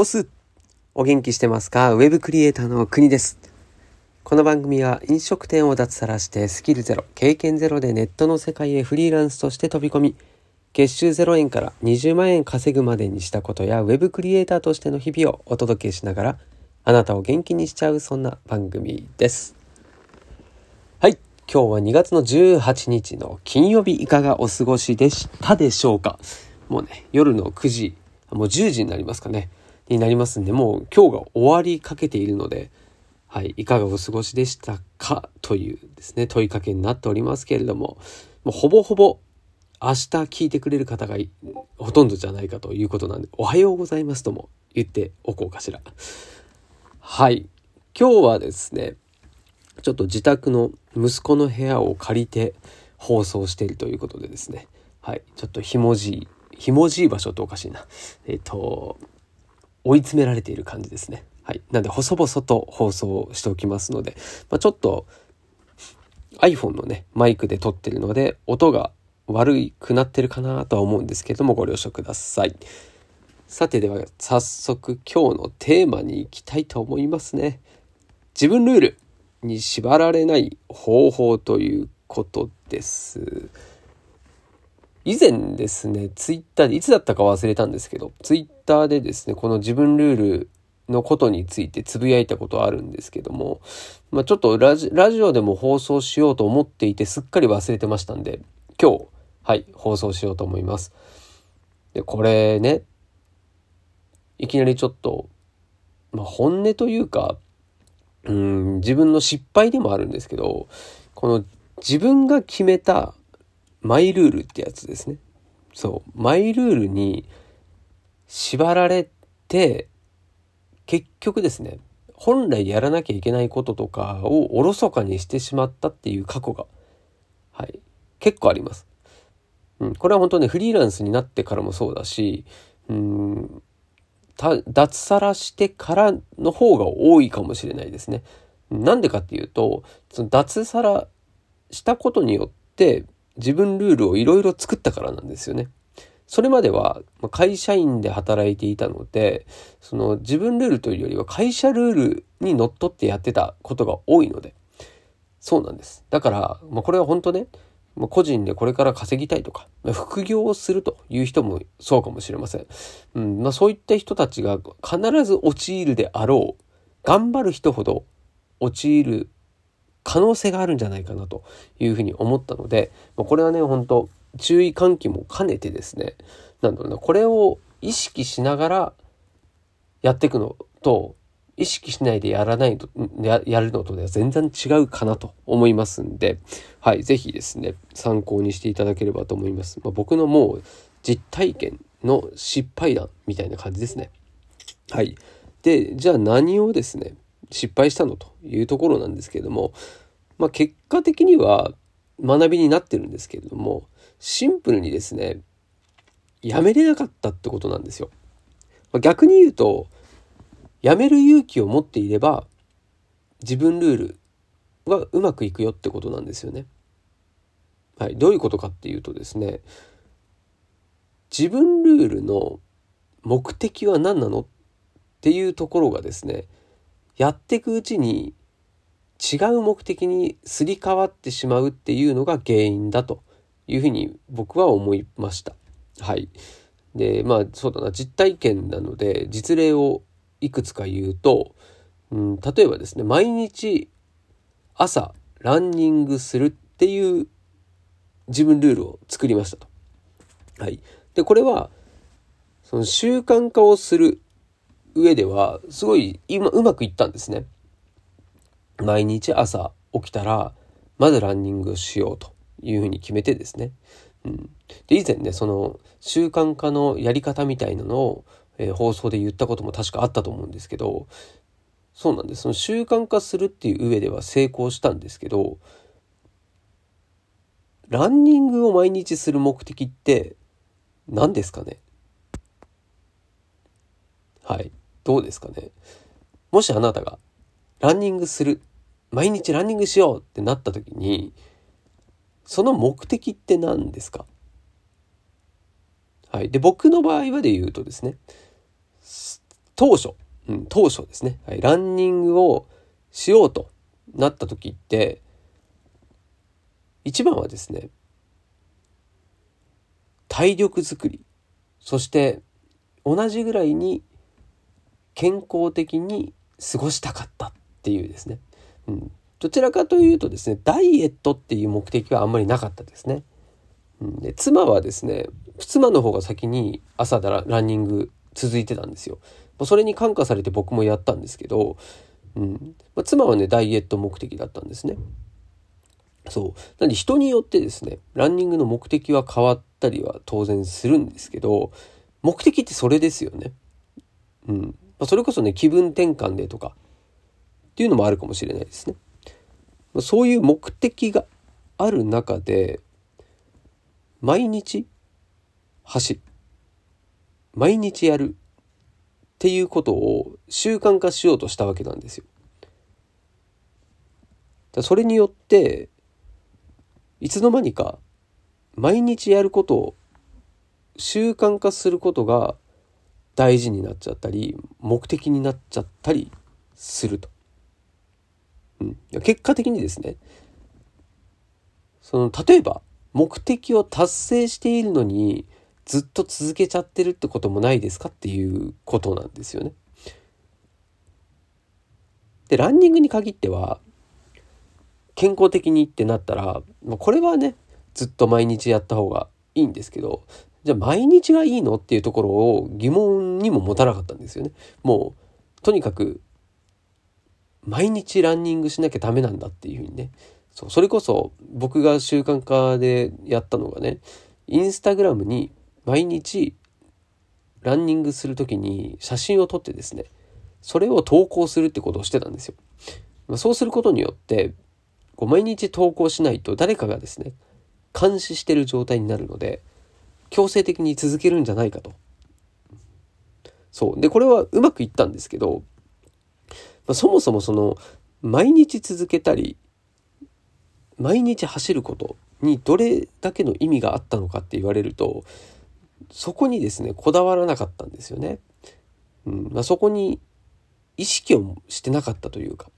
オスお元気してますか？ウェブクリエイターの国です。この番組は飲食店を脱サラしてスキルゼロ、経験ゼロでネットの世界へフリーランスとして飛び込み、月収0円から20万円稼ぐまでにしたことやウェブクリエイターとしての日々をお届けしながら、あなたを元気にしちゃうそんな番組です。はい。今日は2月の18日の金曜日いかがお過ごしでしたでしょうか？もうね、夜の9時、もう10時になりますかね。になりますんで、もう今日が終わりかけているので、はい、いかがお過ごしでしたかというですね、問いかけになっておりますけれども、もうほぼほぼ明日聞いてくれる方がほとんどじゃないかということなんで、おはようございますとも言っておこうかしら。はい。今日はですね、ちょっと自宅の息子の部屋を借りて放送しているということでですね、はい、ちょっとひもじい、ひもじい場所っておかしいな。えっ、と、追い詰められている感じですね。はい。なんで、細々と放送しておきますので、まあ、ちょっと iPhone のね、マイクで撮ってるので、音が悪くなってるかなとは思うんですけども、ご了承ください。さてでは、早速今日のテーマに行きたいと思いますね。自分ルールに縛られない方法ということです。以前ですね、ツイッターで、いつだったか忘れたんですけど、ツイッターでですね、この自分ルールのことについてつぶやいたことあるんですけども、まあ、ちょっとラジラジオでも放送しようと思っていてすっかり忘れてましたんで、今日、はい、放送しようと思います。で、これね、いきなりちょっと、まあ、本音というか、うん、自分の失敗でもあるんですけど、この自分が決めたマイルールってやつですね。そう。マイルールに縛られて、結局ですね、本来やらなきゃいけないこととかをおろそかにしてしまったっていう過去が、はい、結構あります。うん、これは本当ね、フリーランスになってからもそうだし、うん、脱サラしてからの方が多いかもしれないですね。なんでかっていうと、その脱サラしたことによって、自分ルールをいろいろ作ったからなんですよね。それまでは会社員で働いていたので、その自分ルールというよりは会社ルールにのっとってやってたことが多いので、そうなんです。だから、まあ、これは本当ね、まあ、個人でこれから稼ぎたいとか、まあ副業をするという人もそうかもしれません。うんまあ、そういった人たちが必ず陥るであろう、頑張る人ほど陥る可能性があるんじゃないかなというふうに思ったので、まあ、これはね、本当注意喚起も兼ねてですね、なんだろうな、これを意識しながらやっていくのと、意識しないでやらないと、ややるのとでは全然違うかなと思いますんで、はい、ぜひですね、参考にしていただければと思います。まあ、僕のもう実体験の失敗談みたいな感じですね。はい。で、じゃあ何をですね、失敗したのというところなんですけれども、まあ、結果的には学びになってるんですけれども、シンプルにですね、やめれなかったってことなんですよ。まあ、逆に言うと、やめる勇気を持っていれば、自分ルールはうまくいくよってことなんですよね。はい。どういうことかっていうとですね、自分ルールの目的は何なのっていうところがですね、やっていくうちに違う目的にすり替わってしまうっていうのが原因だというふうに僕は思いました。はい。で、まあそうだな、実体験なので実例をいくつか言うと、うん、例えばですね、毎日朝ランニングするっていう自分ルールを作りましたと。はい。で、これは、その習慣化をする上では、すごい今うまくいったんですね。毎日朝起きたら、まずランニングしようというふうに決めてですね。うん、で、以前ね、その習慣化のやり方みたいなのを、えー、放送で言ったことも確かあったと思うんですけど、そうなんです。その習慣化するっていう上では成功したんですけど、ランニングを毎日する目的って何ですかね？はい。どうですかね。もしあなたがランニングする、毎日ランニングしようってなった時に、その目的って何ですか？はい。で、僕の場合はで言うとですね、当初、うん、当初ですね、はい、ランニングをしようとなった時って、一番はですね、体力づくり、そして同じぐらいに健康的に過ごしたかったっていうですね、うん、どちらかというとですね、ダイエットっていう目的はあんまりなかったですね。うん、で妻はですね、妻の方が先に朝だらランニング続いてたんですよ。それに感化されて僕もやったんですけど、うんまあ、妻はねダイエット目的だったんですね。そうなんで人によってですねランニングの目的は変わったりは当然するんですけど目的ってそれですよね。うんまあ、それこそね気分転換でとかっていうのもあるかもしれないですね。まそういう目的がある中で毎日走る毎日やるっていうことを習慣化しようとしたわけなんですよ。それによっていつの間にか毎日やることを習慣化することが大事になっちゃったり目的になっちゃったりすると。うん、結果的にですねその例えば目的を達成しているのにずっと続けちゃってるってこともないですかっていうことなんですよね。でランニングに限っては健康的にってなったらこれはねずっと毎日やった方がいいんですけどじゃあ毎日がいいのっていうところを疑問にも持たなかったんですよね。もうとにかく毎日ランニングしなきゃダメなんだっていうふうにねそうそれこそ僕が習慣化でやったのがねインスタグラムに毎日ランニングする時に写真を撮ってですねそれを投稿するってことをしてたんですよ。まそうすることによってこう毎日投稿しないと誰かがですね監視してる状態になるので強制的に続けるんじゃないかと。そうでこれはうまくいったんですけど、まあ、そもそもその毎日続けたり毎日走ることにどれだけの意味があったのかって言われるとそこにですねこだわらなかったんですよね。うんまあ、そこに意識をしてなかったというか。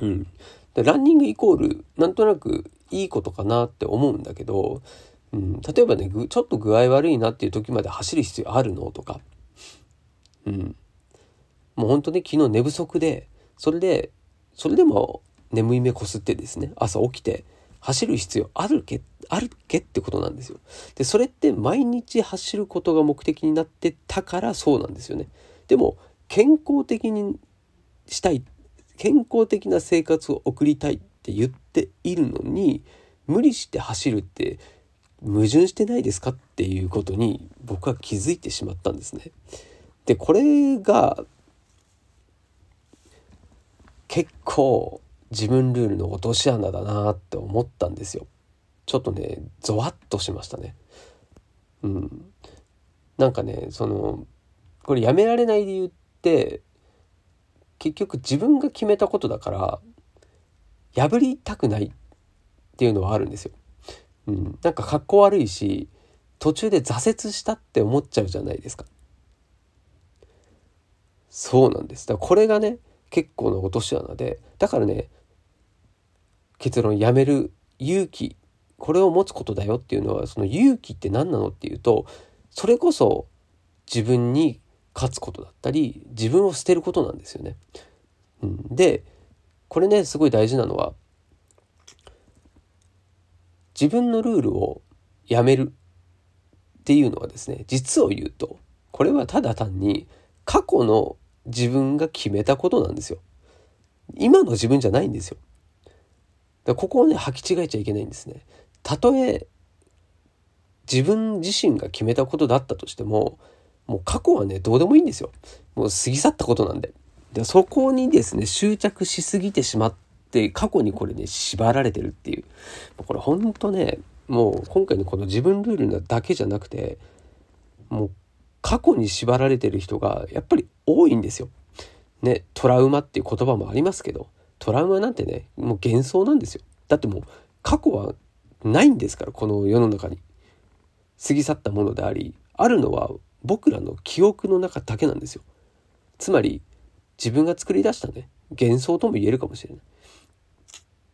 うん、ランニングイコールなんとなくいいことかなって思うんだけど、うん、例えばねちょっと具合悪いなっていう時まで走る必要あるの？とか、うん、もう本当ね昨日寝不足でそれでそれでも眠い目こすってですね朝起きて走る必要あるけあるけってことなんですよ。でそれって毎日走ることが目的になってたからそうなんですよね。でも健康的にしたい健康的な生活を送りたいって言っているのに無理して走るって矛盾してないですかっていうことに僕は気づいてしまったんですね。でこれが結構自分ルールの落とし穴だなって思ったんですよ。ちょっとねゾワッとしましたね。うん。なんかねそのこれやめられない理由って結局自分が決めたことだから破りたくないっていうのはあるんですよ。うん、なんか格好悪いし途中で挫折したって思っちゃうじゃないですか。そうなんです。だからこれがね結構な落とし穴でだからね結論やめる勇気これを持つことだよっていうのはその勇気って何なのっていうとそれこそ自分に勝つことだったり自分を捨てることなんですよね。うん、でこれねすごい大事なのは自分のルールをやめるっていうのはですね実を言うとこれはただ単に過去の自分が決めたことなんですよ。今の自分じゃないんですよ。だここをね履き違えちゃいけないんですね。たとえ自分自身が決めたことだったとしてももう過去はねどうでもいいんですよ。もう過ぎ去ったことなんで。でそこにですね執着しすぎてしまって過去にこれね縛られてるっていう。これほんとねもう今回のこの自分ルールなだけじゃなくてもう過去に縛られてる人がやっぱり多いんですよ。ねトラウマっていう言葉もありますけどトラウマなんてねもう幻想なんですよ。だってもう過去はないんですからこの世の中に。過ぎ去ったものでありあるのは僕らの記憶の中だけなんですよ。つまり自分が作り出したね幻想とも言えるかもしれない。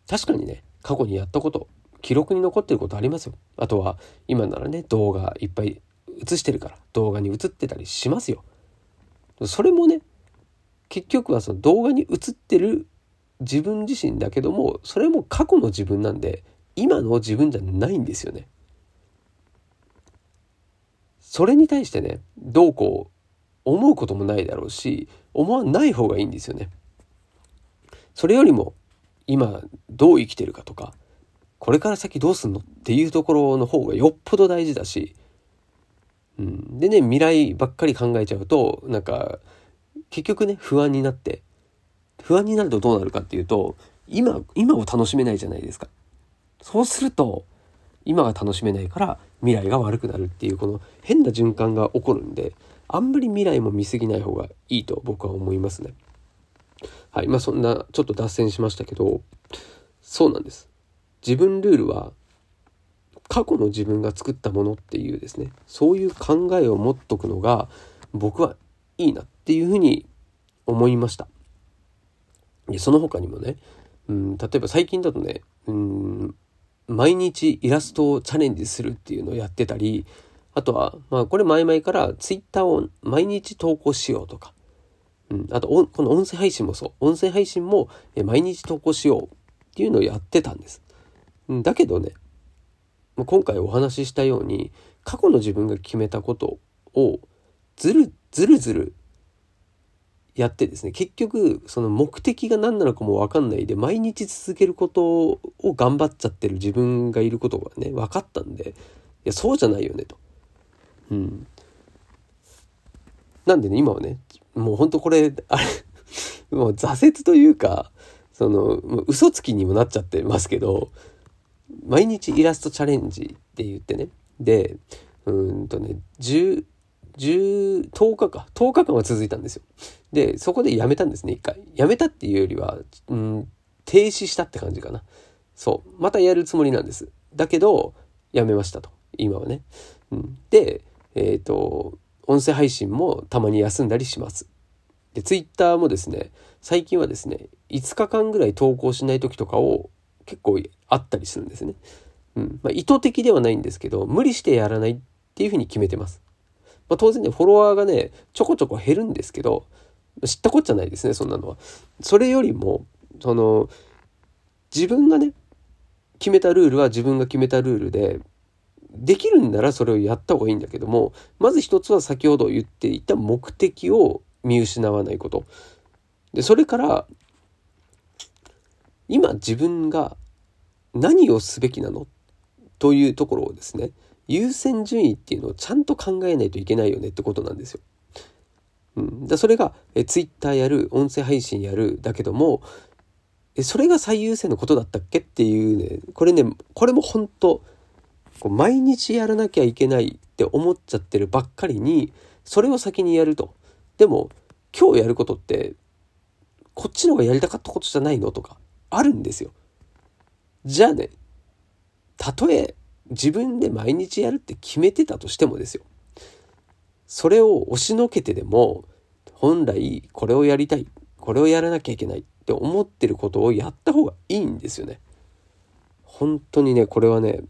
確かにね過去にやったこと記録に残ってることありますよ。あとは今ならね動画いっぱい映してるから動画に映ってたりしますよ。それもね結局はその動画に映ってる自分自身だけどもそれも過去の自分なんで今の自分じゃないんですよね。それに対してねどうこう思うこともないだろうし思わない方がいいんですよね。それよりも今どう生きてるかとかこれから先どうすんのっていうところの方がよっぽど大事だし、うん、でね未来ばっかり考えちゃうとなんか結局ね不安になって不安になるとどうなるかっていうと今今を楽しめないじゃないですかそうすると今が楽しめないから未来が悪くなるっていうこの変な循環が起こるんであんまり未来も見過ぎない方がいいと僕は思いますね。はい。まあそんなちょっと脱線しましたけど、そうなんです。自分ルールは過去の自分が作ったものっていうですね、そういう考えを持っとくのが僕はいいなっていうふうに思いました。でその他にもね、うん、例えば最近だとね、うん、毎日イラストをチャレンジするっていうのをやってたり、あとは、まあこれ前々からツイッターを毎日投稿しようとか、うん、あとこの音声配信もそう、音声配信も毎日投稿しようっていうのをやってたんです。だけどね、今回お話ししたように、過去の自分が決めたことをずるずるずるやってですね結局その目的が何なのかも分かんないで毎日続けることを頑張っちゃってる自分がいることがね分かったんでいやそうじゃないよねと。うん、なんでね今はねもうほんとこれあれ もう挫折というかその嘘つきにもなっちゃってますけど毎日イラストチャレンジって言ってね。でうんとね10 10, 10日か。10日間は続いたんですよ。でそこでやめたんですね一回。やめたっていうよりは、うん、停止したって感じかな。そう。またやるつもりなんです。だけどやめましたと。今はね、うん、でえっ、ー、と音声配信もたまに休んだりします。でツイッターもですね最近はですね5日間ぐらい投稿しない時とかを結構あったりするんですね、うん。まあ、意図的ではないんですけど無理してやらないっていうふうに決めてます。まあ、当然ね、フォロワーがね、ちょこちょこ減るんですけど、知ったこっちゃないですね、そんなのは。それよりも、その、自分がね、決めたルールは自分が決めたルールで、できるんならそれをやった方がいいんだけども、まず一つは先ほど言っていた目的を見失わないこと。で、それから、今自分が何をすべきなの？というところをですね、優先順位っていうのをちゃんと考えないといけないよねってことなんですよ。うん、だそれがえ Twitter やる音声配信やるだけどもえそれが最優先のことだったっけ？っていうねこれねこれも本当こう毎日やらなきゃいけないって思っちゃってるばっかりにそれを先にやると。でも今日やることってこっちの方がやりたかったことじゃないのとかあるんですよ。じゃあねたとえ自分で毎日やるって決めてたとしてもですよ。それを押しのけてでも、本来これをやりたい、これをやらなきゃいけないって思ってることをやった方がいいんですよね。本当にね、これはね、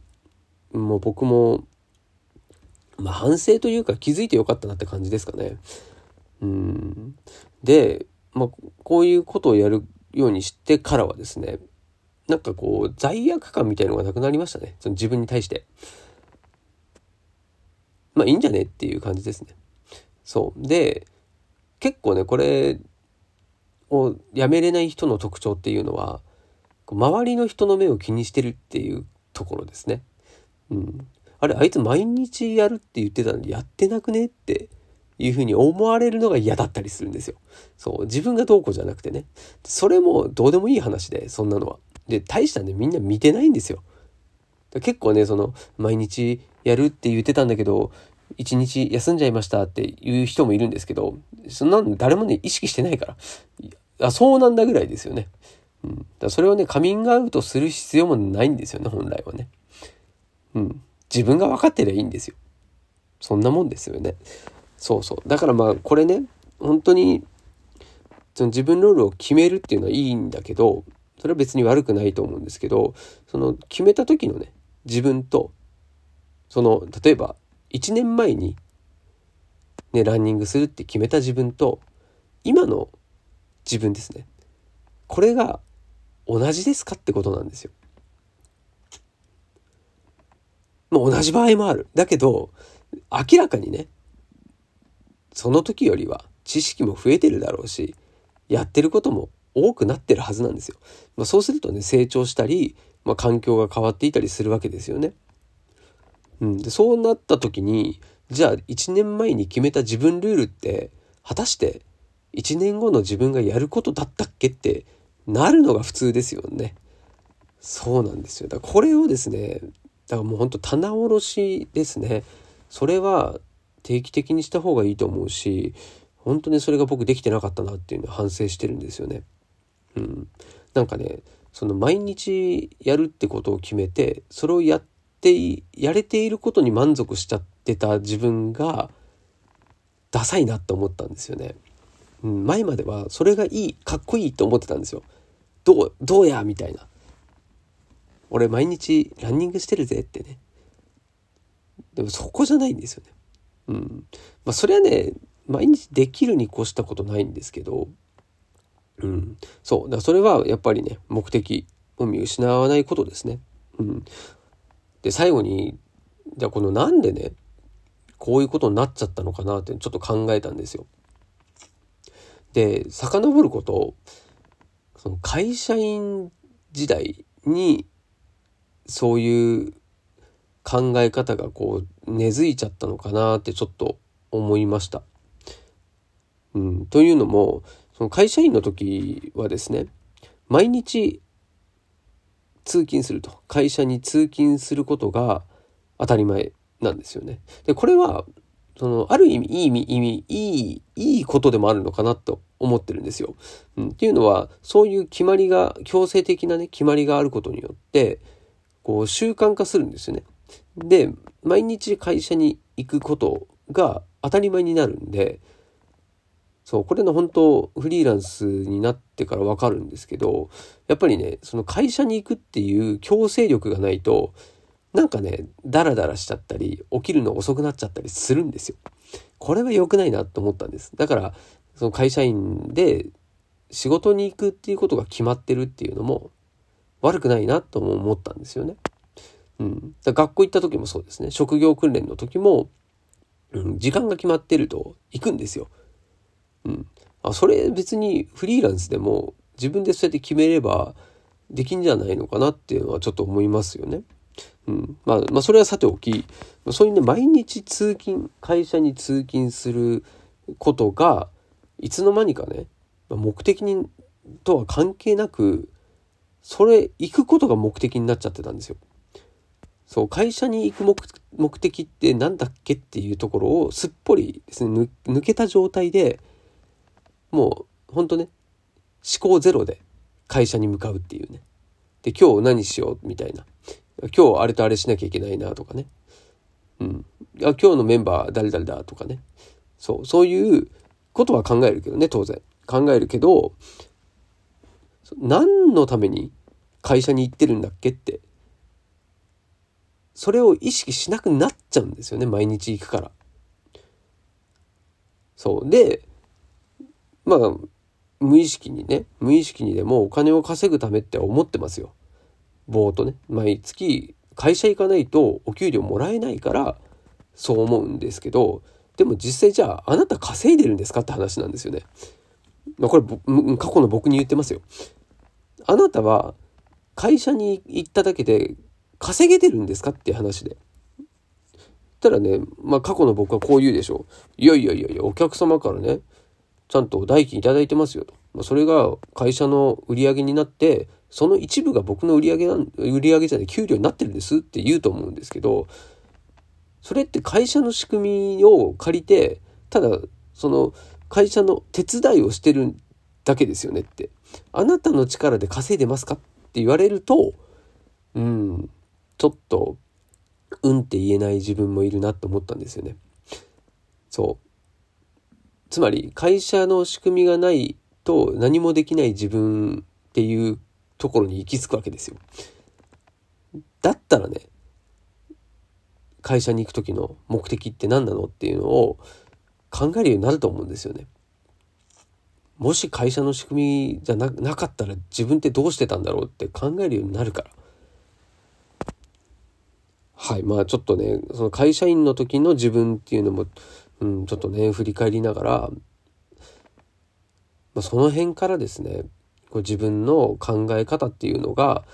もう僕も、まあ反省というか気づいてよかったなって感じですかね。うん。で、まあこういうことをやるようにしてからはですね、なんかこう、罪悪感みたいのがなくなりましたね。その自分に対して。まあいいんじゃねっていう感じですね。そう。で、結構ね、これをやめれない人の特徴っていうのは、周りの人の目を気にしてるっていうところですね。うん。あれ、あいつ毎日やるって言ってたのにやってなくねっていうふうに思われるのが嫌だったりするんですよ。そう。自分がどうこうじゃなくてね。それもどうでもいい話で、そんなのは。で、大したね、みんな見てないんですよ。結構ね、その、毎日やるって言ってたんだけど、一日休んじゃいましたっていう人もいるんですけど、そんなの誰もね、意識してないから。あ、そうなんだぐらいですよね。うん。だそれをね、カミングアウトする必要もないんですよね、本来はね。うん。自分が分かってりゃいいんですよ。そんなもんですよね。そうそう。だからまあ、これね、本当にその自分ルールを決めるっていうのはいいんだけど、それは別に悪くないと思うんですけど、その決めた時のね、自分と、その、例えば、1年前に、ね、ランニングするって決めた自分と、今の自分ですね。これが同じですかってことなんですよ。もう同じ場合もある。だけど、明らかにね、その時よりは知識も増えてるだろうし、やってることも多くなってるはずなんですよ。まあ、そうするとね、成長したり、まあ、環境が変わっていたりするわけですよね。うん、でそうなった時に、じゃあ1年前に決めた自分ルールって、果たして1年後の自分がやることだったっけってなるのが普通ですよね。そうなんですよ。だからこれをですね、だからもうほんと棚卸しですね。それは定期的にした方がいいと思うし、本当にそれが僕できてなかったなっていうのを反省してるんですよね。うん。なんかね、その毎日やるってことを決めて、それをやってやれていることに満足しちゃってた自分が、ダサいなって思ったんですよね。うん、前まではそれがいい、かっこいいと思ってたんですよ。どう、どうやみたいな。俺毎日ランニングしてるぜってね。でもそこじゃないんですよね。うん。まあそれはね、毎日できるに越したことないんですけど、うん。そう。だからそれはやっぱりね、目的を見失わないことですね。うん。で、最後に、じゃあこのなんでね、こういうことになっちゃったのかなってちょっと考えたんですよ。で、遡ること、その会社員時代にそういう考え方がこう根付いちゃったのかなってちょっと思いました。うん、というのもその会社員の時はですね毎日通勤すると会社に通勤することが当たり前なんですよね。でこれはそのある意味いい意味意味いいいいことでもあるのかなと思ってるんですよ。うん、っていうのはそういう決まりが強制的なね決まりがあることによってこう習慣化するんですよね。で、毎日会社に行くことが当たり前になるんで、そう、これの本当フリーランスになってからわかるんですけど、やっぱりね、その会社に行くっていう強制力がないと、なんかね、ダラダラしちゃったり、起きるの遅くなっちゃったりするんですよ。これは良くないなと思ったんです。だから、その会社員で仕事に行くっていうことが決まってるっていうのも、悪くないなとも思ったんですよね。うん、学校行った時もそうですね職業訓練の時も、うん、時間が決まってると行くんですよ。うん、あそれ別にフリーランスでも自分でそうやって決めればできんじゃないのかなっていうのはちょっと思いますよね。うん、まあ、まあ、それはさておきそういうね毎日通勤会社に通勤することがいつの間にかね目的にとは関係なくそれ行くことが目的になっちゃってたんですよ。そう会社に行く目的って何だっけっていうところをすっぽりですね抜けた状態でもうほんとね思考ゼロで会社に向かうっていうね。で今日何しようみたいな。今日あれとあれしなきゃいけないなとかね。うん。あ今日のメンバー誰々だとかね。そうそういうことは考えるけどね当然。考えるけど何のために会社に行ってるんだっけって。それを意識しなくなっちゃうんですよね、毎日行くから。そう。で、まあ、無意識にね、無意識にでもお金を稼ぐためって思ってますよ。ぼーっとね。毎月会社行かないとお給料もらえないからそう思うんですけど、でも実際じゃああなた稼いでるんですかって話なんですよね。ま、これ過去の僕に言ってますよ。あなたは会社に行っただけで稼げてるんですかっていう話で。たらね、まあ過去の僕はこう言うでしょう。いやいやいやいや、お客様からね、ちゃんと代金いただいてますよと。まあ、それが会社の売り上げになって、その一部が僕の売り上げなん、売り上げじゃない、給料になってるんですって言うと思うんですけど、それって会社の仕組みを借りて、ただ、その会社の手伝いをしてるだけですよねって。あなたの力で稼いでますかっって言われると、うん、ちょっと、うんって言えない自分もいるなと思ったんですよね。そう。つまり、会社の仕組みがないと何もできない自分っていうところに行き着くわけですよ。だったらね会社に行く時の目的って何なのっていうのを考えるようになると思うんですよね。もし会社の仕組みじゃなかったら自分ってどうしてたんだろうって考えるようになるから。はい。まあちょっとね、その会社員の時の自分っていうのも、うん、ちょっとね、振り返りながら、まあ、その辺からですね、こう自分の考え方っていうのが、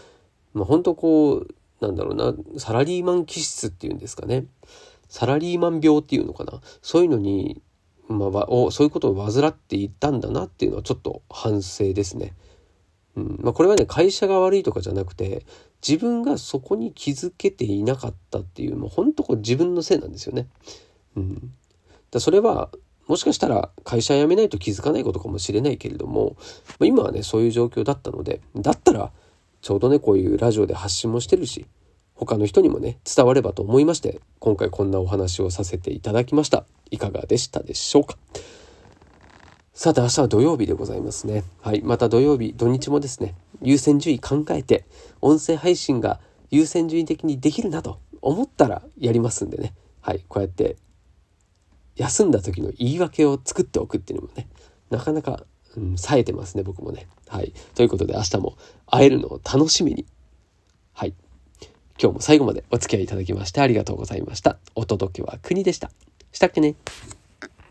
まあ、本当こう、なんだろうな、サラリーマン気質っていうんですかね。サラリーマン病っていうのかな。そういうのに、まあ、おそういうことを患っていたんだなっていうのはちょっと反省ですね。うんまあ、これはね会社が悪いとかじゃなくて自分がそこに気づけていなかったっていうもう本当こう自分のせいなんですよね。うん、だそれはもしかしたら会社辞めないと気づかないことかもしれないけれども、まあ、今はねそういう状況だったのでだったらちょうどねこういうラジオで発信もしてるし他の人にもね伝わればと思いまして今回こんなお話をさせていただきました。いかがでしたでしょうか？さて明日は土曜日でございますね。はいまた土曜日土日もですね優先順位考えて音声配信が優先順位的にできるなと思ったらやりますんでね。はいこうやって休んだ時の言い訳を作っておくっていうのもねなかなか、うん、冴えてますね僕もね。はいということで明日も会えるのを楽しみに今日も最後までお付き合いいただきましてありがとうございました。お届けは国でした。したっけね